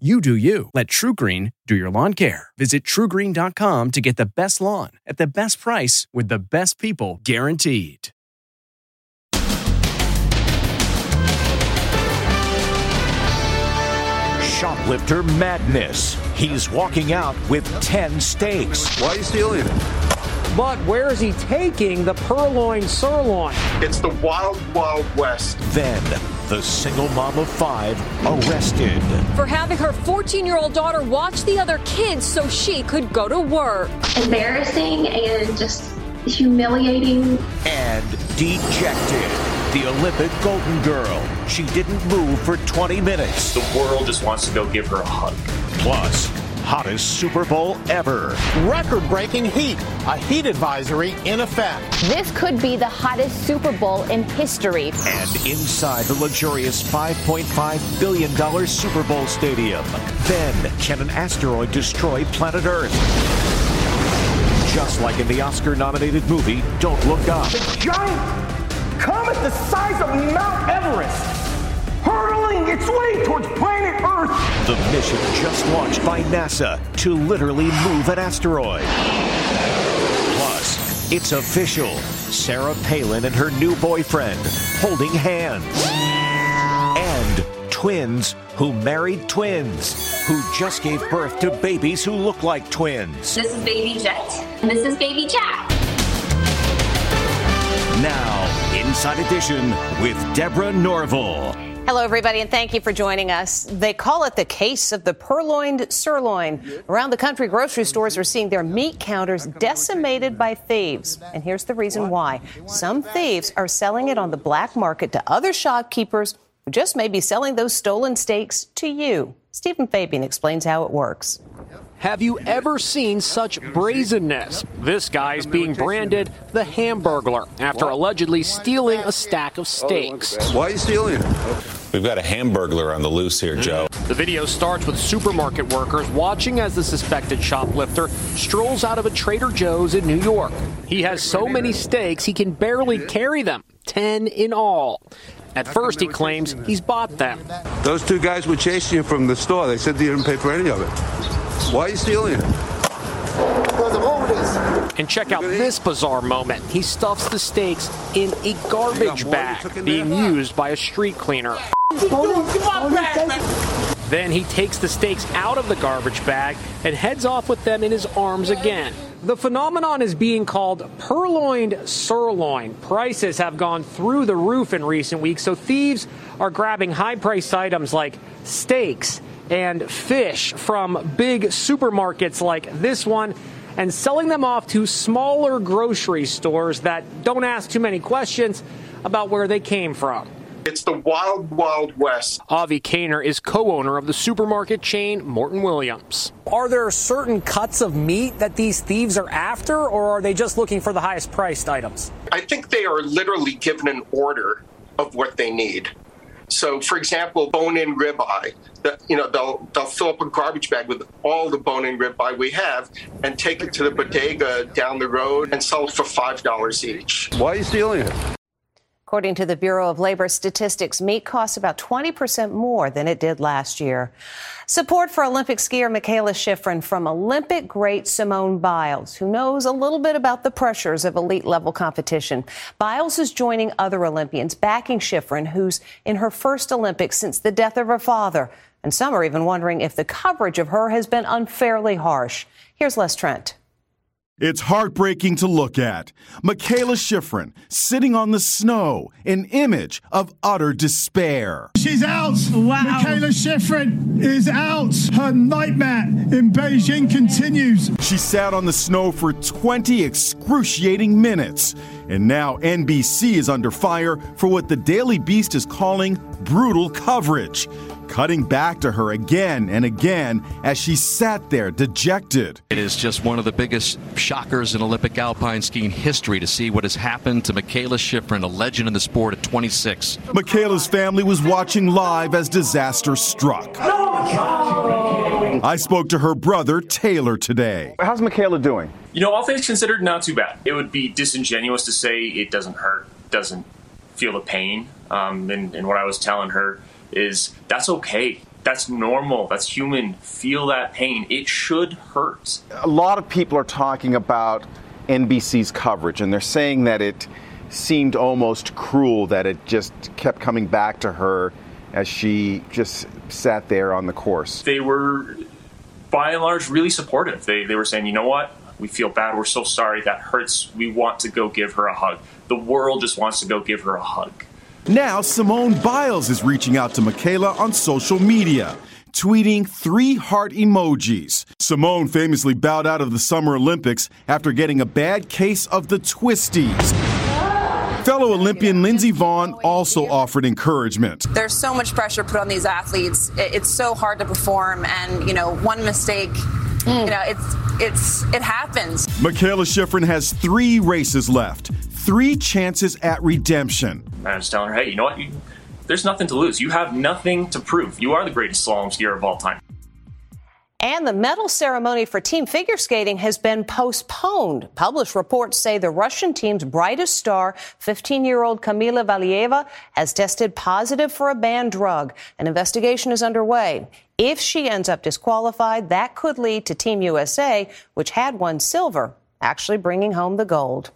You do you. Let TruGreen do your lawn care. Visit trugreen.com to get the best lawn at the best price with the best people guaranteed. Shoplifter madness. He's walking out with 10 steaks. Why are you stealing it? But where is he taking the purloin sirloin? It's the wild, wild west. Then, the single mom of five arrested. For having her 14 year old daughter watch the other kids so she could go to work. Embarrassing and just humiliating. And dejected. The Olympic Golden Girl. She didn't move for 20 minutes. The world just wants to go give her a hug. Plus, hottest Super Bowl ever. Record breaking heat. A heat advisory in effect. This could be the hottest Super Bowl in history. And inside the luxurious $5.5 billion Super Bowl stadium. Then, can an asteroid destroy planet Earth? Just like in the Oscar nominated movie, Don't Look Up. The giant comet the size of Mount Everest hurtling its way towards planet Earth. The mission just launched by NASA to literally move an asteroid. Plus, it's official. Sarah Palin and her new boyfriend holding hands. And twins who married twins who just gave birth to babies who look like twins. This is baby Jet. This is baby Jack. Now, Inside Edition with Deborah Norville. Hello, everybody, and thank you for joining us. They call it the case of the purloined sirloin. Around the country, grocery stores are seeing their meat counters decimated by thieves. And here's the reason why. Some thieves are selling it on the black market to other shopkeepers who just may be selling those stolen steaks to you. Steven Fabian explains how it works. Have you ever seen such brazenness? This guy's being branded the Hamburglar after allegedly stealing a stack of steaks. Why are you stealing it? We've got a Hamburglar on the loose here, Joe. The video starts with supermarket workers watching as the suspected shoplifter strolls out of a Trader Joe's in New York. He has so many steaks he can barely carry them, 10 in all. At first, he claims he's bought them. Those two guys were chasing you from the store. They said they didn't pay for any of it. Why are you stealing it? And check out this bizarre moment. He stuffs the steaks in a garbage bag being used by a street cleaner. Then he takes the steaks out of the garbage bag and heads off with them in his arms again. The phenomenon is being called purloined sirloin. Prices have gone through the roof in recent weeks, so thieves are grabbing high priced items like steaks and fish from big supermarkets like this one and selling them off to smaller grocery stores that don't ask too many questions about where they came from. It's the wild, wild west. Avi Kaner is co owner of the supermarket chain Morton Williams. Are there certain cuts of meat that these thieves are after, or are they just looking for the highest priced items? I think they are literally given an order of what they need. So, for example, bone-in ribeye. The, you know, they'll they'll fill up a garbage bag with all the bone-in ribeye we have, and take it to the bodega down the road and sell it for five dollars each. Why are you stealing it? According to the Bureau of Labor Statistics, meat costs about 20% more than it did last year. Support for Olympic skier Mikaela Shiffrin from Olympic great Simone Biles, who knows a little bit about the pressures of elite level competition. Biles is joining other Olympians backing Shiffrin, who's in her first Olympics since the death of her father. And some are even wondering if the coverage of her has been unfairly harsh. Here's Les Trent. It's heartbreaking to look at. Mikaela Shiffrin sitting on the snow, an image of utter despair. She's out. Wow. Mikaela Shiffrin is out. Her nightmare in Beijing continues. She sat on the snow for 20 excruciating minutes. And now NBC is under fire for what the Daily Beast is calling brutal coverage cutting back to her again and again as she sat there dejected. It is just one of the biggest shockers in Olympic alpine skiing history to see what has happened to Mikaela Shiffrin, a legend in the sport at 26. Mikaela's family was watching live as disaster struck. I spoke to her brother, Taylor, today. How's Mikaela doing? You know, all things considered, not too bad. It would be disingenuous to say it doesn't hurt, doesn't feel the pain. Um, and, and what I was telling her is that's okay. That's normal. That's human. Feel that pain. It should hurt. A lot of people are talking about NBC's coverage, and they're saying that it seemed almost cruel that it just kept coming back to her as she just sat there on the course. They were, by and large, really supportive. They, they were saying, you know what? We feel bad. We're so sorry. That hurts. We want to go give her a hug. The world just wants to go give her a hug. Now, Simone Biles is reaching out to Mikaela on social media, tweeting three heart emojis. Simone famously bowed out of the Summer Olympics after getting a bad case of the twisties. Fellow Olympian Lindsey Vonn also offered encouragement. There's so much pressure put on these athletes. It's so hard to perform, and you know, one mistake, you know, it's it's it happens. Mikaela Shiffrin has three races left, three chances at redemption. I was telling her, hey, you know what? You, there's nothing to lose. You have nothing to prove. You are the greatest slalom skier of all time. And the medal ceremony for team figure skating has been postponed. Published reports say the Russian team's brightest star, 15 year old Kamila Valieva, has tested positive for a banned drug. An investigation is underway. If she ends up disqualified, that could lead to Team USA, which had won silver, actually bringing home the gold.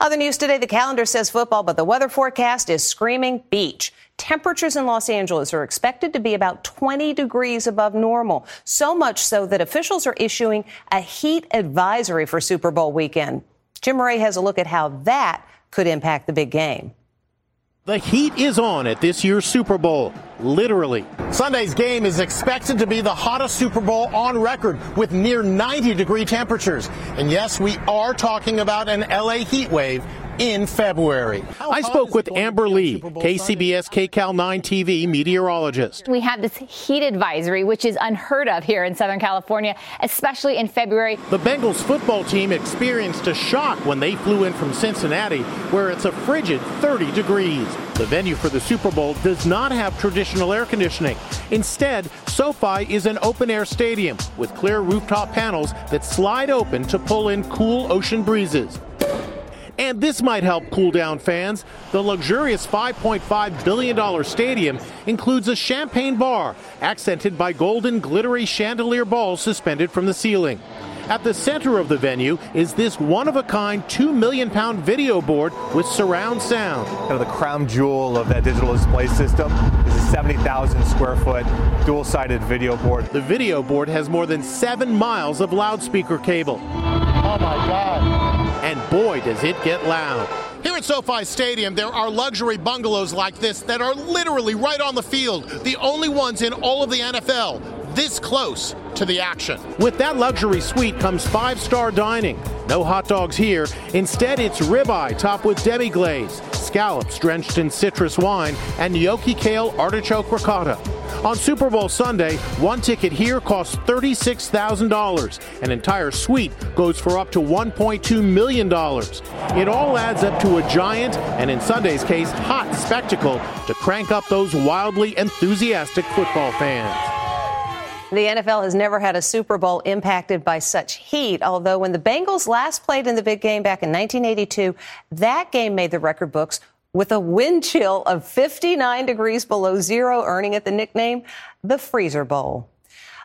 Other news today, the calendar says football, but the weather forecast is screaming beach. Temperatures in Los Angeles are expected to be about 20 degrees above normal, so much so that officials are issuing a heat advisory for Super Bowl weekend. Jim Murray has a look at how that could impact the big game. The heat is on at this year's Super Bowl, literally. Sunday's game is expected to be the hottest Super Bowl on record with near 90 degree temperatures. And yes, we are talking about an LA heat wave in February. I spoke with Amber Lee, KCBS KCAL 9 TV meteorologist. We have this heat advisory, which is unheard of here in Southern California, especially in February. The Bengals football team experienced a shock when they flew in from Cincinnati, where it's a frigid 30 degrees. The venue for the Super Bowl does not have traditional air conditioning. Instead, SoFi is an open air stadium with clear rooftop panels that slide open to pull in cool ocean breezes. And this might help cool down fans. The luxurious $5.5 billion stadium includes a champagne bar, accented by golden, glittery chandelier balls suspended from the ceiling. At the center of the venue is this one of a kind 2 million pound video board with surround sound. Kind of the crown jewel of that digital display system is a 70,000 square foot dual sided video board. The video board has more than seven miles of loudspeaker cable. Oh my God and boy, does it get loud. Here at SoFi Stadium, there are luxury bungalows like this that are literally right on the field, the only ones in all of the NFL this close to the action. With that luxury suite comes five star dining. No hot dogs here. Instead, it's ribeye topped with demi glaze, scallops drenched in citrus wine, and gnocchi kale artichoke ricotta. On Super Bowl Sunday, one ticket here costs $36,000. An entire suite goes for up to $1.2 million. It all adds up to a giant, and in Sunday's case, hot spectacle to crank up those wildly enthusiastic football fans. The NFL has never had a Super Bowl impacted by such heat, although when the Bengals last played in the big game back in 1982, that game made the record books with a wind chill of 59 degrees below zero, earning it the nickname the Freezer Bowl.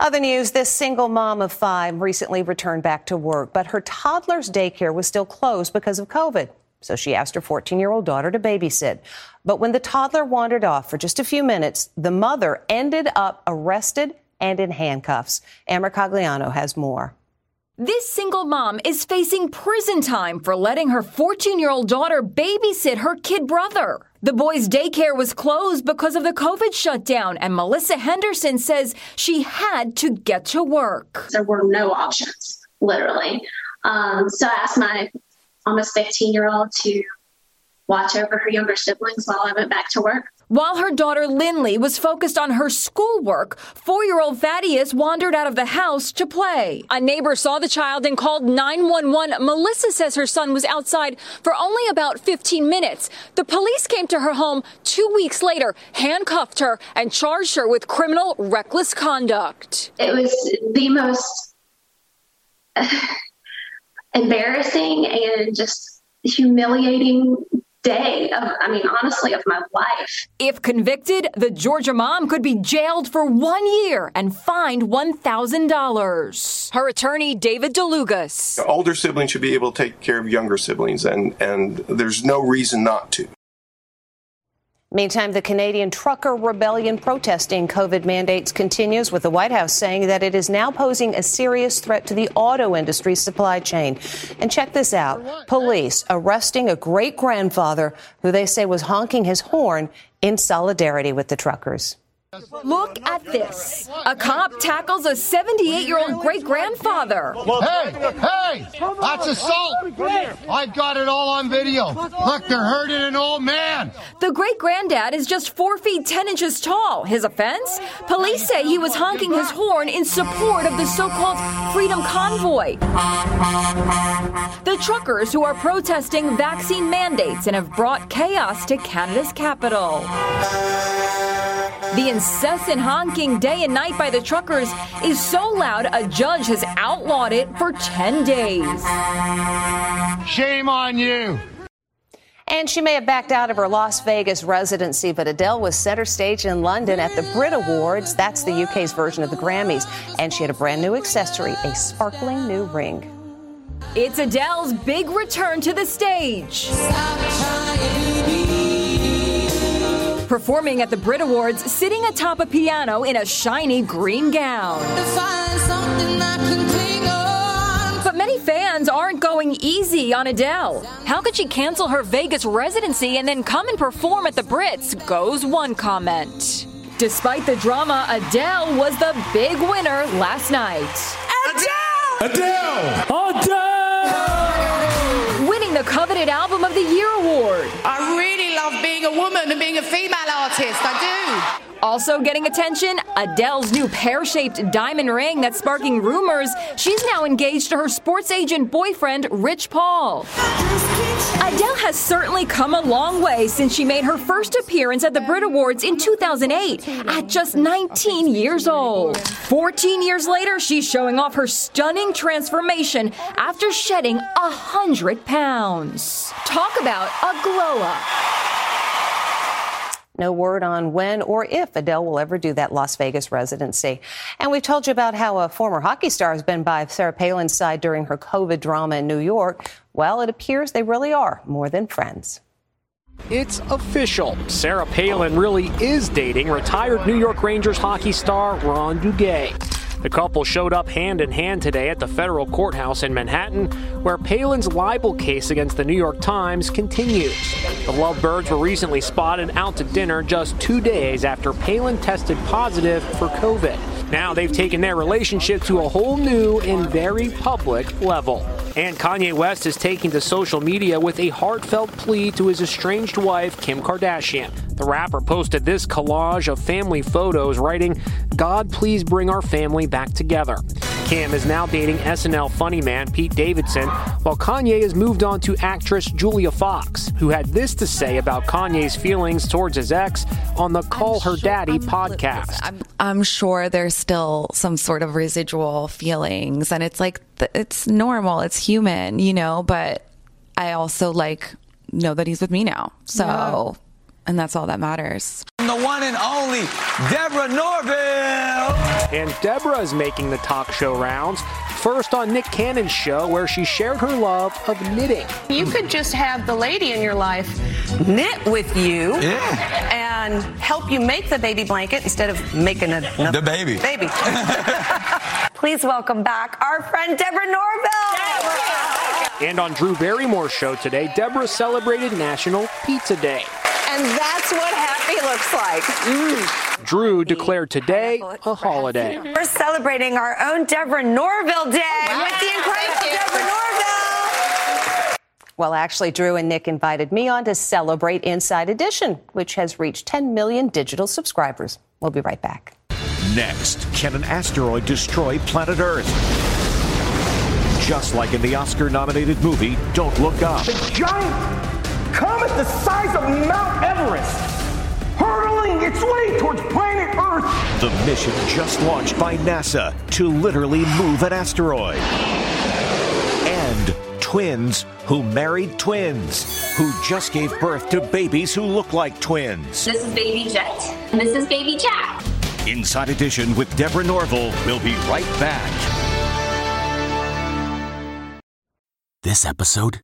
Other news this single mom of five recently returned back to work, but her toddler's daycare was still closed because of COVID. So she asked her 14 year old daughter to babysit. But when the toddler wandered off for just a few minutes, the mother ended up arrested and in handcuffs. Ann Mercogliano has more. This single mom is facing prison time for letting her 14 year old daughter babysit her kid brother. The boy's daycare was closed because of the COVID shutdown, and Melissa Henderson says she had to get to work. There were no options, literally. Um, so I asked my almost 15 year old to watch over her younger siblings while I went back to work. While her daughter Lindley was focused on her schoolwork, four year old Thaddeus wandered out of the house to play. A neighbor saw the child and called 911. Melissa says her son was outside for only about 15 minutes. The police came to her home two weeks later, handcuffed her, and charged her with criminal reckless conduct. It was the most embarrassing and just humiliating day of, I mean, honestly, of my life. If convicted, the Georgia mom could be jailed for one year and fined $1,000. Her attorney, David DeLugas. The older siblings should be able to take care of younger siblings, and, and there's no reason not to. Meantime, the Canadian trucker rebellion protesting COVID mandates continues, with the White House saying that it is now posing a serious threat to the auto industry's supply chain. And check this out police arresting a great grandfather who they say was honking his horn in solidarity with the truckers. Look at this. A cop tackles a 78 year old great grandfather. Hey, hey, that's assault. I've got it all on video. Look, they're hurting an old man. The great granddad is just 4 feet 10 inches tall. His offense? Police say he was honking his horn in support of the so called Freedom Convoy. The truckers who are protesting vaccine mandates and have brought chaos to Canada's capital. The incessant honking day and night by the truckers is so loud a judge has outlawed it for 10 days. Shame on you. And she may have backed out of her Las Vegas residency, but Adele was center stage in London at the Brit Awards. That's the UK's version of the Grammys. And she had a brand new accessory, a sparkling new ring. It's Adele's big return to the stage. Performing at the Brit Awards, sitting atop a piano in a shiny green gown. But many fans aren't going easy on Adele. How could she cancel her Vegas residency and then come and perform at the Brits? Goes one comment. Despite the drama, Adele was the big winner last night. Adele! Adele! Adele! Winning the coveted Album of the Year award. I really love being a woman and being a female artist. I do. Also getting attention, Adele's new pear shaped diamond ring that's sparking rumors. She's now engaged to her sports agent boyfriend, Rich Paul. Adele has certainly come a long way since she made her first appearance at the Brit Awards in 2008 at just 19 years old. 14 years later, she's showing off her stunning transformation after shedding 100 pounds. Talk about a glow up. No word on when or if Adele will ever do that Las Vegas residency. And we've told you about how a former hockey star has been by Sarah Palin's side during her COVID drama in New York. Well, it appears they really are more than friends. It's official. Sarah Palin really is dating retired New York Rangers hockey star Ron Duguay. The couple showed up hand in hand today at the federal courthouse in Manhattan, where Palin's libel case against the New York Times continues. The lovebirds were recently spotted out to dinner just two days after Palin tested positive for COVID. Now they've taken their relationship to a whole new and very public level. And Kanye West is taking to social media with a heartfelt plea to his estranged wife, Kim Kardashian. The rapper posted this collage of family photos, writing, God, please bring our family back together. Kim is now dating SNL funny man Pete Davidson, while Kanye has moved on to actress Julia Fox, who had this to say about Kanye's feelings towards his ex on the Call Her Daddy podcast. I'm, I'm sure there's still some sort of residual feelings, and it's like, it's normal, it's human, you know, but I also like know that he's with me now. So. Yeah and that's all that matters. The one and only Deborah Norville. And Deborah is making the talk show rounds. First on Nick Cannon's show, where she shared her love of knitting. You could just have the lady in your life knit with you yeah. and help you make the baby blanket instead of making a, the baby. Baby. Please welcome back our friend Deborah Norville. And on Drew Barrymore's show today, Deborah celebrated National Pizza Day. And that's what happy looks like. Mm. Drew declared today a holiday. We're celebrating our own Deborah Norville Day with the incredible Deborah Norville. Well, actually, Drew and Nick invited me on to celebrate Inside Edition, which has reached 10 million digital subscribers. We'll be right back. Next, can an asteroid destroy planet Earth? Just like in the Oscar nominated movie Don't Look Up. The giant comet the size of Mount Everest, hurtling its way towards planet Earth. The mission just launched by NASA to literally move an asteroid. And twins who married twins, who just gave birth to babies who look like twins. This is Baby Jet. And this is Baby Jack. Inside Edition with Deborah Norville. We'll be right back. This episode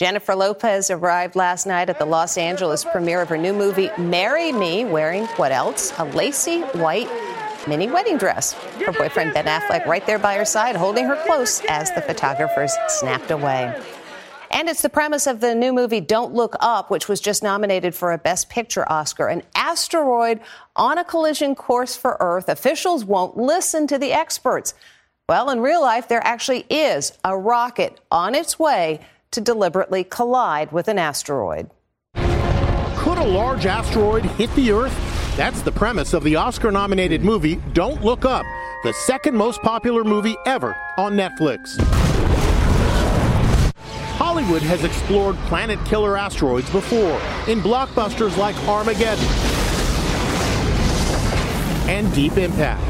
Jennifer Lopez arrived last night at the Los Angeles premiere of her new movie, Marry Me, wearing what else? A lacy white mini wedding dress. Her boyfriend Ben Affleck right there by her side, holding her close as the photographers snapped away. And it's the premise of the new movie Don't Look Up, which was just nominated for a Best Picture Oscar. An asteroid on a collision course for Earth. Officials won't listen to the experts. Well, in real life, there actually is a rocket on its way to deliberately collide with an asteroid. Could a large asteroid hit the Earth? That's the premise of the Oscar nominated movie Don't Look Up, the second most popular movie ever on Netflix. Hollywood has explored planet killer asteroids before in blockbusters like Armageddon and Deep Impact.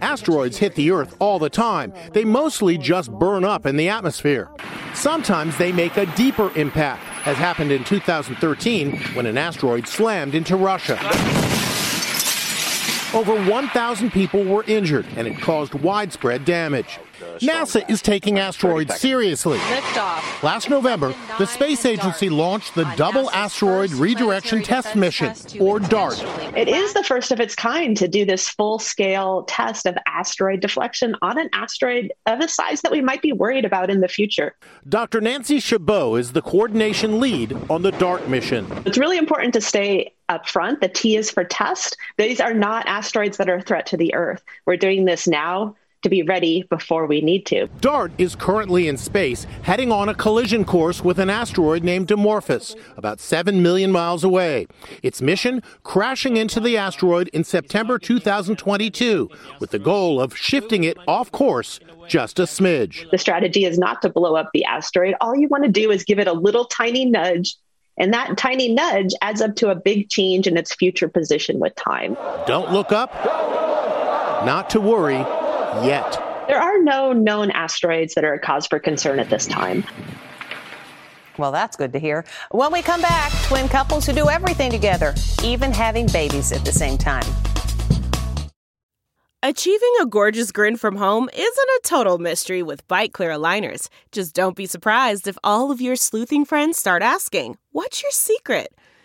Asteroids hit the Earth all the time. They mostly just burn up in the atmosphere. Sometimes they make a deeper impact, as happened in 2013 when an asteroid slammed into Russia. Over 1,000 people were injured, and it caused widespread damage. NASA is taking asteroids seriously. Liftoff. Last November, the space agency launched the Double Asteroid Redirection Test Mission, or DART. It is the first of its kind to do this full scale test of asteroid deflection on an asteroid of a size that we might be worried about in the future. Dr. Nancy Chabot is the coordination lead on the DART mission. It's really important to stay up front. The T is for test. These are not asteroids that are a threat to the Earth. We're doing this now to be ready before we need to. DART is currently in space, heading on a collision course with an asteroid named Dimorphos, about 7 million miles away. Its mission crashing into the asteroid in September 2022, with the goal of shifting it off course just a smidge. The strategy is not to blow up the asteroid. All you want to do is give it a little tiny nudge. And that tiny nudge adds up to a big change in its future position with time. Don't look up. Not to worry yet. There are no known asteroids that are a cause for concern at this time. Well, that's good to hear. When we come back, twin couples who do everything together, even having babies at the same time. Achieving a gorgeous grin from home isn't a total mystery with Byte clear aligners. Just don't be surprised if all of your sleuthing friends start asking, What's your secret?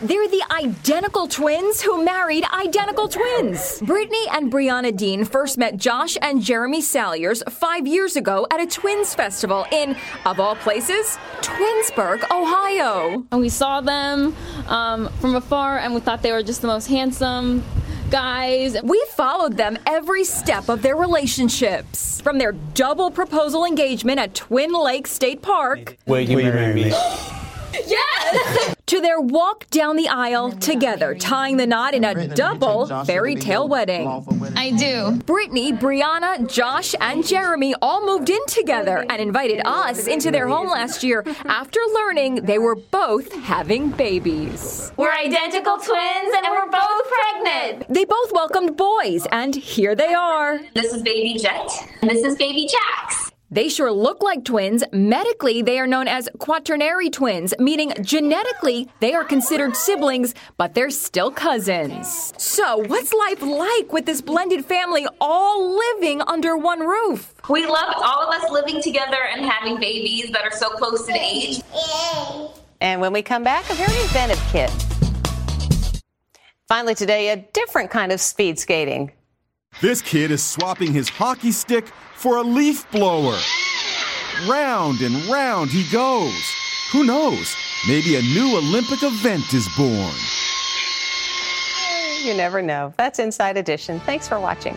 They're the identical twins who married identical twins. Brittany and Briana Deane first met Josh and Jeremy Salyers five years ago at a twins festival in, of all places, Twinsburg, Ohio. And we saw them um, from afar and we thought they were just the most handsome guys. We followed them every step of their relationships. From their double proposal engagement at Twin Lake State Park. Will you marry me? Yes! to their walk down the aisle together, tying the knot in a double fairy tale wedding. I do. Brittany, Briana, Josh, and Jeremy all moved in together and invited us into their home last year after learning they were both having babies. We're identical twins and we're both pregnant. They both welcomed boys, and here they are. This is baby Jet. This is baby Jax. They sure look like twins. Medically, they are known as quaternary twins, meaning genetically they are considered siblings, but they're still cousins. So, what's life like with this blended family all living under one roof? We love all of us living together and having babies that are so close in age. And when we come back, a very inventive kid. Finally, today, a different kind of speed skating. This kid is swapping his hockey stick for a leaf blower. Round and round he goes. Who knows? Maybe a new Olympic event is born. You never know. That's Inside Edition. Thanks for watching.